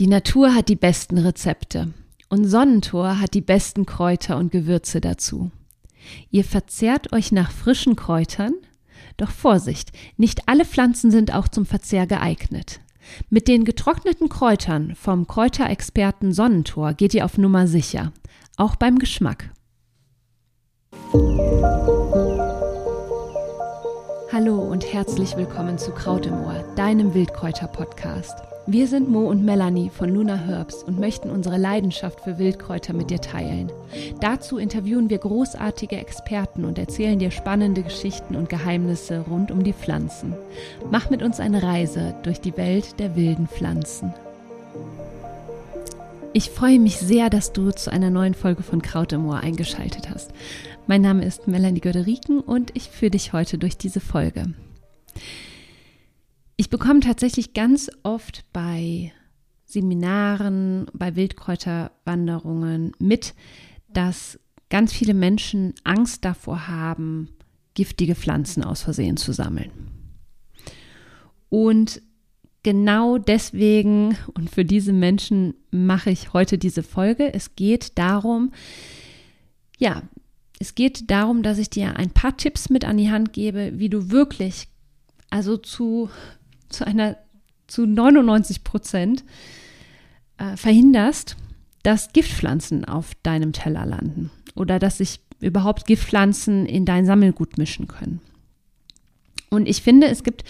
Die Natur hat die besten Rezepte und Sonnentor hat die besten Kräuter und Gewürze dazu. Ihr verzehrt euch nach frischen Kräutern? Doch Vorsicht, nicht alle Pflanzen sind auch zum Verzehr geeignet. Mit den getrockneten Kräutern vom Kräuterexperten Sonnentor geht ihr auf Nummer sicher, auch beim Geschmack. Hallo und herzlich willkommen zu Kraut im Ohr, deinem Wildkräuter-Podcast. Wir sind Mo und Melanie von Luna Herbs und möchten unsere Leidenschaft für Wildkräuter mit dir teilen. Dazu interviewen wir großartige Experten und erzählen dir spannende Geschichten und Geheimnisse rund um die Pflanzen. Mach mit uns eine Reise durch die Welt der wilden Pflanzen. Ich freue mich sehr, dass du zu einer neuen Folge von Kraut im Ohr eingeschaltet hast. Mein Name ist Melanie Göderiken und ich führe dich heute durch diese Folge. Ich bekomme tatsächlich ganz oft bei Seminaren, bei Wildkräuterwanderungen mit, dass ganz viele Menschen Angst davor haben, giftige Pflanzen aus Versehen zu sammeln. Und genau deswegen und für diese Menschen mache ich heute diese Folge. Es geht darum, ja, es geht darum, dass ich dir ein paar Tipps mit an die Hand gebe, wie du wirklich, also zu zu einer zu 99 Prozent äh, verhinderst, dass Giftpflanzen auf deinem Teller landen oder dass sich überhaupt Giftpflanzen in dein Sammelgut mischen können. Und ich finde, es gibt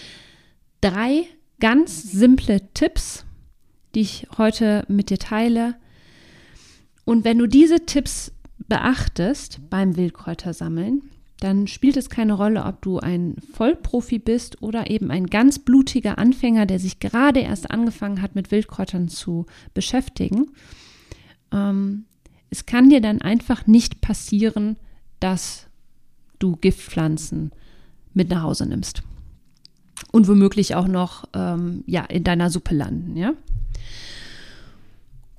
drei ganz simple Tipps, die ich heute mit dir teile. Und wenn du diese Tipps beachtest beim Wildkräutersammeln, dann spielt es keine Rolle, ob du ein Vollprofi bist oder eben ein ganz blutiger Anfänger, der sich gerade erst angefangen hat, mit Wildkräutern zu beschäftigen. Ähm, es kann dir dann einfach nicht passieren, dass du Giftpflanzen mit nach Hause nimmst. Und womöglich auch noch ähm, ja, in deiner Suppe landen, ja.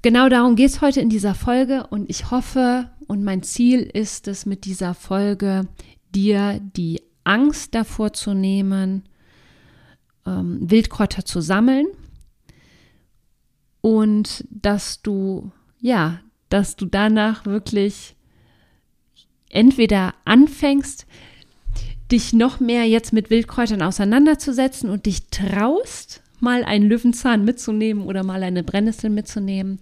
Genau darum geht es heute in dieser Folge und ich hoffe und mein Ziel ist es mit dieser Folge, dir die Angst davor zu nehmen, ähm, Wildkräuter zu sammeln und dass du, ja, dass du danach wirklich entweder anfängst, dich noch mehr jetzt mit Wildkräutern auseinanderzusetzen und dich traust, mal einen Löwenzahn mitzunehmen oder mal eine Brennnessel mitzunehmen.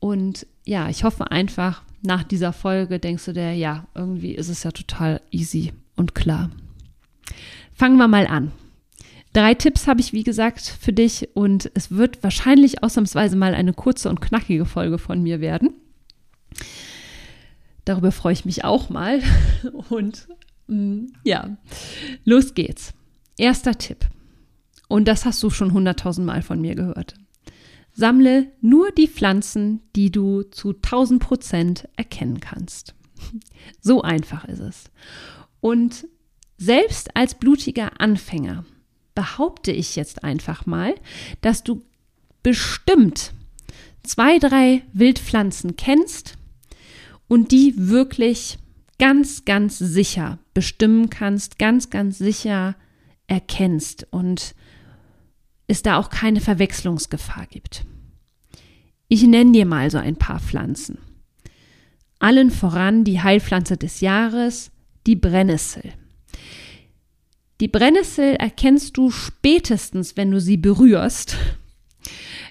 Und ja, ich hoffe einfach, nach dieser Folge denkst du dir, ja, irgendwie ist es ja total easy und klar. Fangen wir mal an. Drei Tipps habe ich, wie gesagt, für dich und es wird wahrscheinlich ausnahmsweise mal eine kurze und knackige Folge von mir werden. Darüber freue ich mich auch mal. Und mm, ja, los geht's. Erster Tipp. Und das hast du schon hunderttausend Mal von mir gehört. Sammle nur die Pflanzen, die du zu 1000 Prozent erkennen kannst. So einfach ist es. Und selbst als blutiger Anfänger behaupte ich jetzt einfach mal, dass du bestimmt zwei, drei Wildpflanzen kennst und die wirklich ganz, ganz sicher bestimmen kannst, ganz, ganz sicher erkennst und es da auch keine Verwechslungsgefahr gibt. Ich nenne dir mal so ein paar Pflanzen. Allen voran die Heilpflanze des Jahres, die Brennnessel. Die Brennnessel erkennst du spätestens, wenn du sie berührst.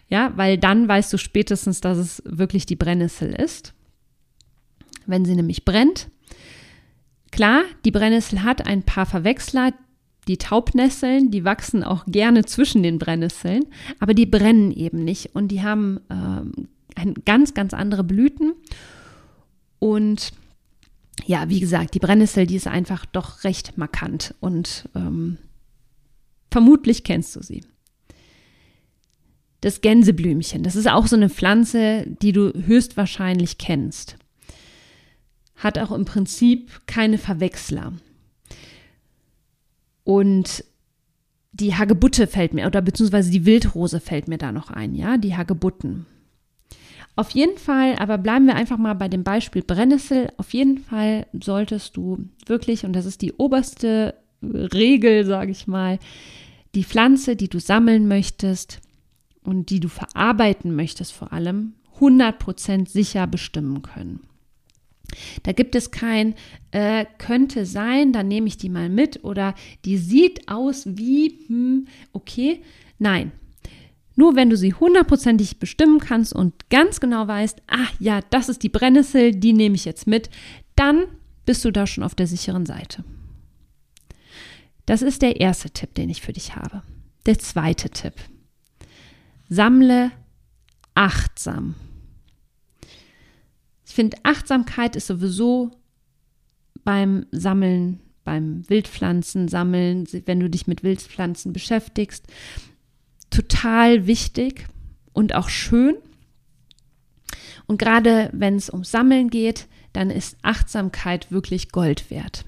Ja, weil dann weißt du spätestens, dass es wirklich die Brennnessel ist. Wenn sie nämlich brennt. Klar, die Brennnessel hat ein paar Verwechsler, die Taubnesseln, die wachsen auch gerne zwischen den Brennnesseln, aber die brennen eben nicht und die haben äh, ganz, ganz andere Blüten. Und ja, wie gesagt, die Brennnessel, die ist einfach doch recht markant und ähm, vermutlich kennst du sie. Das Gänseblümchen, das ist auch so eine Pflanze, die du höchstwahrscheinlich kennst. Hat auch im Prinzip keine Verwechsler. Und die Hagebutte fällt mir, oder beziehungsweise die Wildrose fällt mir da noch ein, ja, die Hagebutten. Auf jeden Fall, aber bleiben wir einfach mal bei dem Beispiel Brennnessel. Auf jeden Fall solltest du wirklich, und das ist die oberste Regel, sage ich mal, die Pflanze, die du sammeln möchtest, und die du verarbeiten möchtest vor allem, 100% sicher bestimmen können. Da gibt es kein äh, könnte sein, dann nehme ich die mal mit oder die sieht aus wie, hm, okay. Nein. Nur wenn du sie hundertprozentig bestimmen kannst und ganz genau weißt, ah ja, das ist die Brennnessel, die nehme ich jetzt mit, dann bist du da schon auf der sicheren Seite. Das ist der erste Tipp, den ich für dich habe. Der zweite Tipp. Sammle achtsam. Ich finde, Achtsamkeit ist sowieso beim Sammeln, beim Wildpflanzen sammeln, wenn du dich mit Wildpflanzen beschäftigst, total wichtig und auch schön. Und gerade wenn es um Sammeln geht, dann ist Achtsamkeit wirklich Gold wert.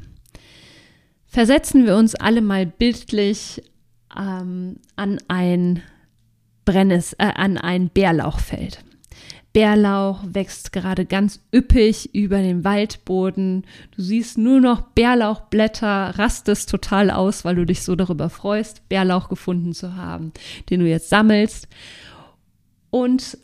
Versetzen wir uns alle mal bildlich ähm, an ein Brennes, äh, an ein Bärlauchfeld. Bärlauch wächst gerade ganz üppig über den Waldboden. Du siehst nur noch Bärlauchblätter, rastest total aus, weil du dich so darüber freust, Bärlauch gefunden zu haben, den du jetzt sammelst. Und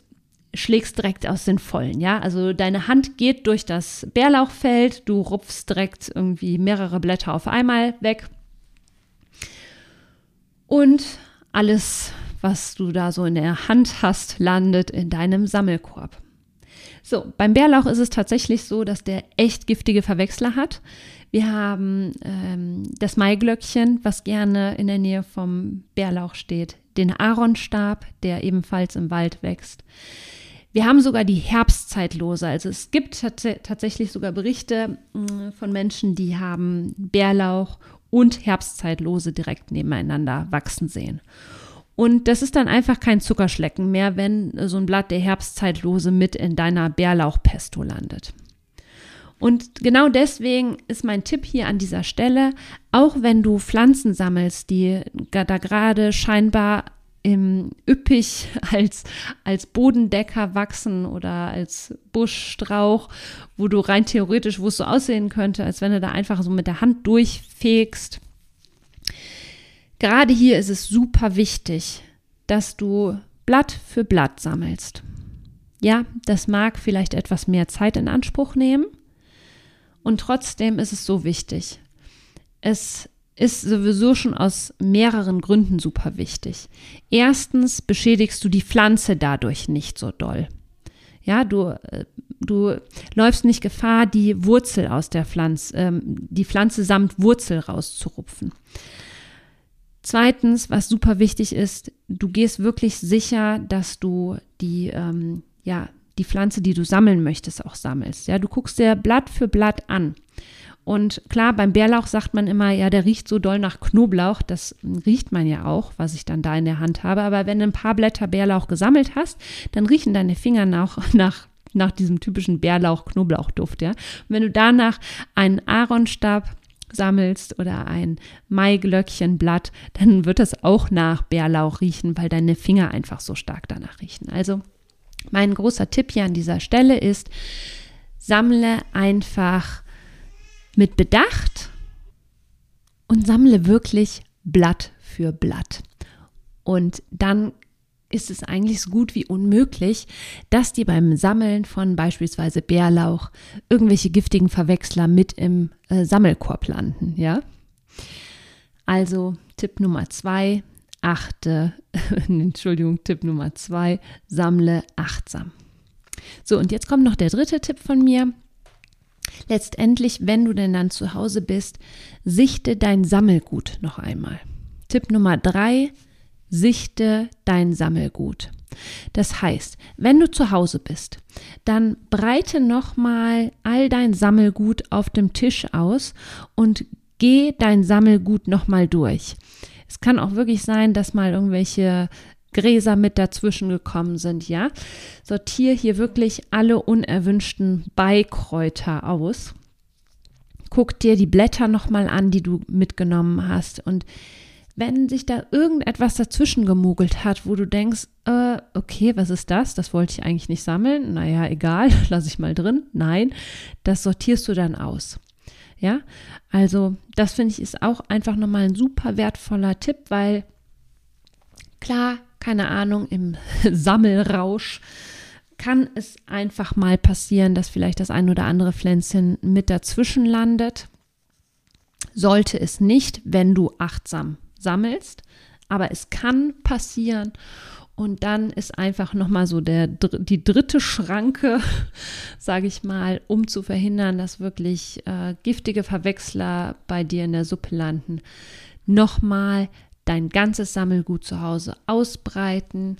schlägst direkt aus den Vollen, ja? Also deine Hand geht durch das Bärlauchfeld, du rupfst direkt irgendwie mehrere Blätter auf einmal weg. Und alles was du da so in der Hand hast, landet in deinem Sammelkorb. So, beim Bärlauch ist es tatsächlich so, dass der echt giftige Verwechsler hat. Wir haben ähm, das Maiglöckchen, was gerne in der Nähe vom Bärlauch steht, den Aaronstab, der ebenfalls im Wald wächst. Wir haben sogar die Herbstzeitlose. Also es gibt tatsächlich sogar Berichte äh, von Menschen, die haben Bärlauch und Herbstzeitlose direkt nebeneinander wachsen sehen. Und das ist dann einfach kein Zuckerschlecken mehr, wenn so ein Blatt der Herbstzeitlose mit in deiner Bärlauchpesto landet. Und genau deswegen ist mein Tipp hier an dieser Stelle, auch wenn du Pflanzen sammelst, die da gerade scheinbar im üppig als, als Bodendecker wachsen oder als Buschstrauch, wo du rein theoretisch, wo es so aussehen könnte, als wenn du da einfach so mit der Hand durchfegst, Gerade hier ist es super wichtig, dass du Blatt für Blatt sammelst. Ja, das mag vielleicht etwas mehr Zeit in Anspruch nehmen und trotzdem ist es so wichtig. Es ist sowieso schon aus mehreren Gründen super wichtig. Erstens beschädigst du die Pflanze dadurch nicht so doll. Ja, du, äh, du läufst nicht Gefahr, die Wurzel aus der Pflanze, ähm, die Pflanze samt Wurzel rauszurupfen. Zweitens, was super wichtig ist, du gehst wirklich sicher, dass du die, ähm, ja, die Pflanze, die du sammeln möchtest, auch sammelst. Ja, du guckst dir Blatt für Blatt an. Und klar, beim Bärlauch sagt man immer, ja, der riecht so doll nach Knoblauch. Das riecht man ja auch, was ich dann da in der Hand habe. Aber wenn du ein paar Blätter Bärlauch gesammelt hast, dann riechen deine Finger nach, nach, nach diesem typischen Bärlauch-Knoblauchduft. Ja? Und wenn du danach einen Aaronstab sammelst oder ein Maiglöckchenblatt, dann wird es auch nach Bärlauch riechen, weil deine Finger einfach so stark danach riechen. Also mein großer Tipp hier an dieser Stelle ist, sammle einfach mit Bedacht und sammle wirklich Blatt für Blatt. Und dann ist es eigentlich so gut wie unmöglich, dass die beim Sammeln von beispielsweise Bärlauch irgendwelche giftigen Verwechsler mit im äh, Sammelkorb landen, ja? Also Tipp Nummer zwei, achte, Entschuldigung, Tipp Nummer zwei, sammle achtsam. So, und jetzt kommt noch der dritte Tipp von mir. Letztendlich, wenn du denn dann zu Hause bist, sichte dein Sammelgut noch einmal. Tipp Nummer drei, sichte dein Sammelgut. Das heißt, wenn du zu Hause bist, dann breite nochmal all dein Sammelgut auf dem Tisch aus und geh dein Sammelgut nochmal durch. Es kann auch wirklich sein, dass mal irgendwelche Gräser mit dazwischen gekommen sind, ja. Sortier hier wirklich alle unerwünschten Beikräuter aus. Guck dir die Blätter nochmal an, die du mitgenommen hast und wenn sich da irgendetwas dazwischen gemogelt hat, wo du denkst, äh, okay, was ist das? Das wollte ich eigentlich nicht sammeln. Naja, egal, lasse ich mal drin. Nein, das sortierst du dann aus. Ja, also das finde ich ist auch einfach nochmal ein super wertvoller Tipp, weil klar keine Ahnung, im Sammelrausch kann es einfach mal passieren, dass vielleicht das ein oder andere Pflänzchen mit dazwischen landet. Sollte es nicht, wenn du achtsam sammelst, aber es kann passieren. Und dann ist einfach nochmal so der, die dritte Schranke, sage ich mal, um zu verhindern, dass wirklich äh, giftige Verwechsler bei dir in der Suppe landen, nochmal dein ganzes Sammelgut zu Hause ausbreiten.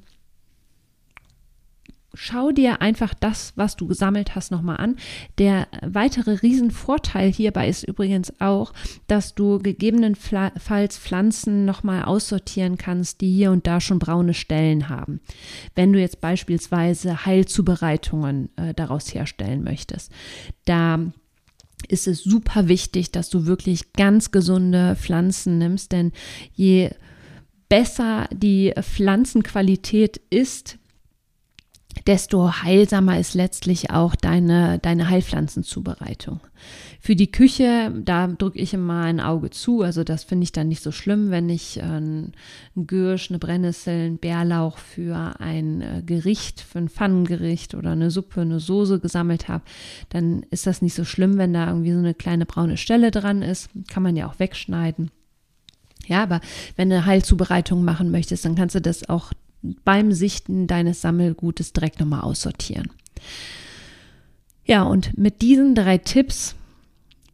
Schau dir einfach das, was du gesammelt hast, nochmal an. Der weitere Riesenvorteil hierbei ist übrigens auch, dass du gegebenenfalls Pflanzen nochmal aussortieren kannst, die hier und da schon braune Stellen haben. Wenn du jetzt beispielsweise Heilzubereitungen äh, daraus herstellen möchtest. Da ist es super wichtig, dass du wirklich ganz gesunde Pflanzen nimmst, denn je besser die Pflanzenqualität ist, desto heilsamer ist letztlich auch deine, deine Heilpflanzenzubereitung. Für die Küche, da drücke ich immer ein Auge zu. Also das finde ich dann nicht so schlimm, wenn ich äh, ein Gürsch, eine Brennnessel, ein Bärlauch für ein äh, Gericht, für ein Pfannengericht oder eine Suppe, eine Soße gesammelt habe. Dann ist das nicht so schlimm, wenn da irgendwie so eine kleine braune Stelle dran ist. Kann man ja auch wegschneiden. Ja, aber wenn du eine Heilzubereitung machen möchtest, dann kannst du das auch beim Sichten deines Sammelgutes direkt nochmal aussortieren. Ja, und mit diesen drei Tipps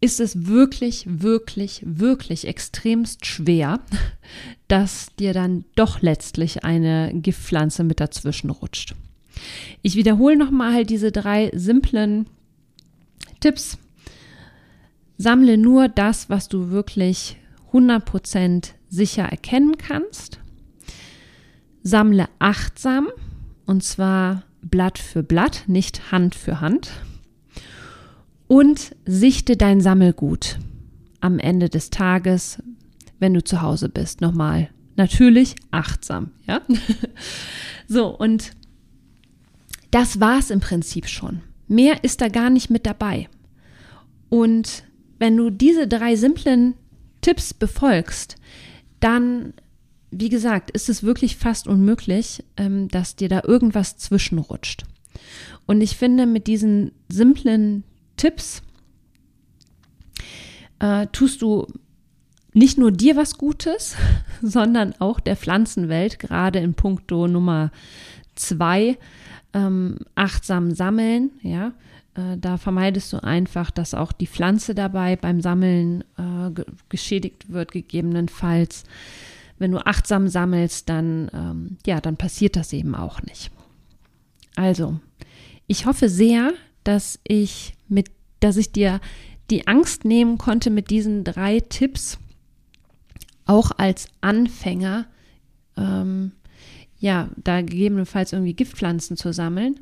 ist es wirklich, wirklich, wirklich extremst schwer, dass dir dann doch letztlich eine Giftpflanze mit dazwischen rutscht. Ich wiederhole nochmal diese drei simplen Tipps. Sammle nur das, was du wirklich 100% sicher erkennen kannst. Sammle achtsam und zwar Blatt für Blatt, nicht Hand für Hand. Und sichte dein Sammelgut am Ende des Tages, wenn du zu Hause bist. Nochmal, natürlich achtsam, ja? so, und das war es im Prinzip schon. Mehr ist da gar nicht mit dabei. Und wenn du diese drei simplen Tipps befolgst, dann wie gesagt, ist es wirklich fast unmöglich, ähm, dass dir da irgendwas zwischenrutscht. Und ich finde, mit diesen simplen Tipps äh, tust du nicht nur dir was Gutes, sondern auch der Pflanzenwelt, gerade in puncto Nummer zwei, ähm, achtsam sammeln, ja. Äh, da vermeidest du einfach, dass auch die Pflanze dabei beim Sammeln äh, geschädigt wird, gegebenenfalls wenn du achtsam sammelst, dann, ähm, ja, dann passiert das eben auch nicht. Also, ich hoffe sehr, dass ich mit, dass ich dir die Angst nehmen konnte mit diesen drei Tipps, auch als Anfänger, ähm, ja, da gegebenenfalls irgendwie Giftpflanzen zu sammeln.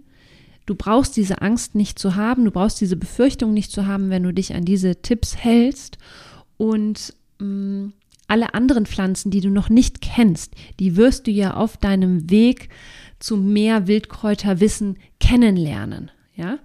Du brauchst diese Angst nicht zu haben, du brauchst diese Befürchtung nicht zu haben, wenn du dich an diese Tipps hältst und mh, mm, alle anderen Pflanzen, die du noch nicht kennst, die wirst du ja auf deinem Weg zu mehr Wildkräuterwissen kennenlernen. Ja,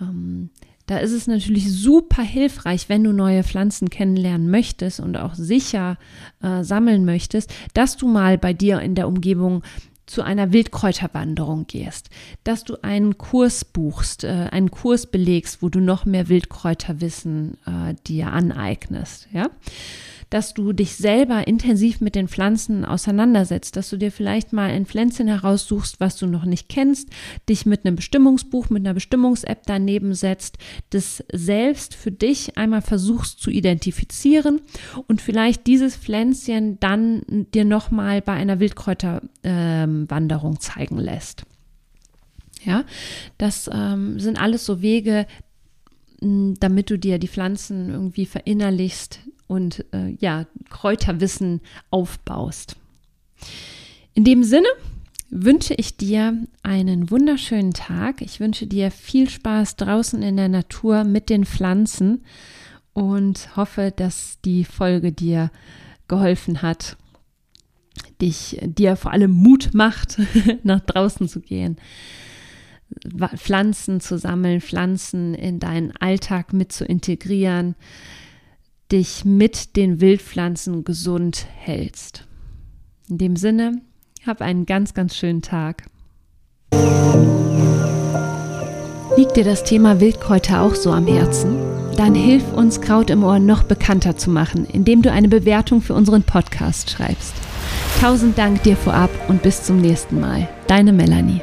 ähm, da ist es natürlich super hilfreich, wenn du neue Pflanzen kennenlernen möchtest und auch sicher äh, sammeln möchtest, dass du mal bei dir in der Umgebung zu einer Wildkräuterwanderung gehst, dass du einen Kurs buchst, äh, einen Kurs belegst, wo du noch mehr Wildkräuterwissen äh, dir aneignest, ja dass du dich selber intensiv mit den Pflanzen auseinandersetzt, dass du dir vielleicht mal ein Pflänzchen heraussuchst, was du noch nicht kennst, dich mit einem Bestimmungsbuch, mit einer Bestimmungs-App daneben setzt, das selbst für dich einmal versuchst zu identifizieren und vielleicht dieses Pflänzchen dann dir nochmal bei einer Wildkräuterwanderung ähm, zeigen lässt. Ja, das ähm, sind alles so Wege, damit du dir die Pflanzen irgendwie verinnerlichst, und äh, ja, Kräuterwissen aufbaust. In dem Sinne wünsche ich dir einen wunderschönen Tag. Ich wünsche dir viel Spaß draußen in der Natur mit den Pflanzen und hoffe, dass die Folge dir geholfen hat, dich dir vor allem Mut macht, nach draußen zu gehen. Pflanzen zu sammeln, Pflanzen in deinen Alltag mit zu integrieren, dich mit den Wildpflanzen gesund hältst. In dem Sinne, Hab einen ganz, ganz schönen Tag. Liegt dir das Thema Wildkräuter auch so am Herzen? Dann hilf uns Kraut im Ohr noch bekannter zu machen, indem du eine Bewertung für unseren Podcast schreibst. Tausend Dank dir vorab und bis zum nächsten Mal. Deine Melanie.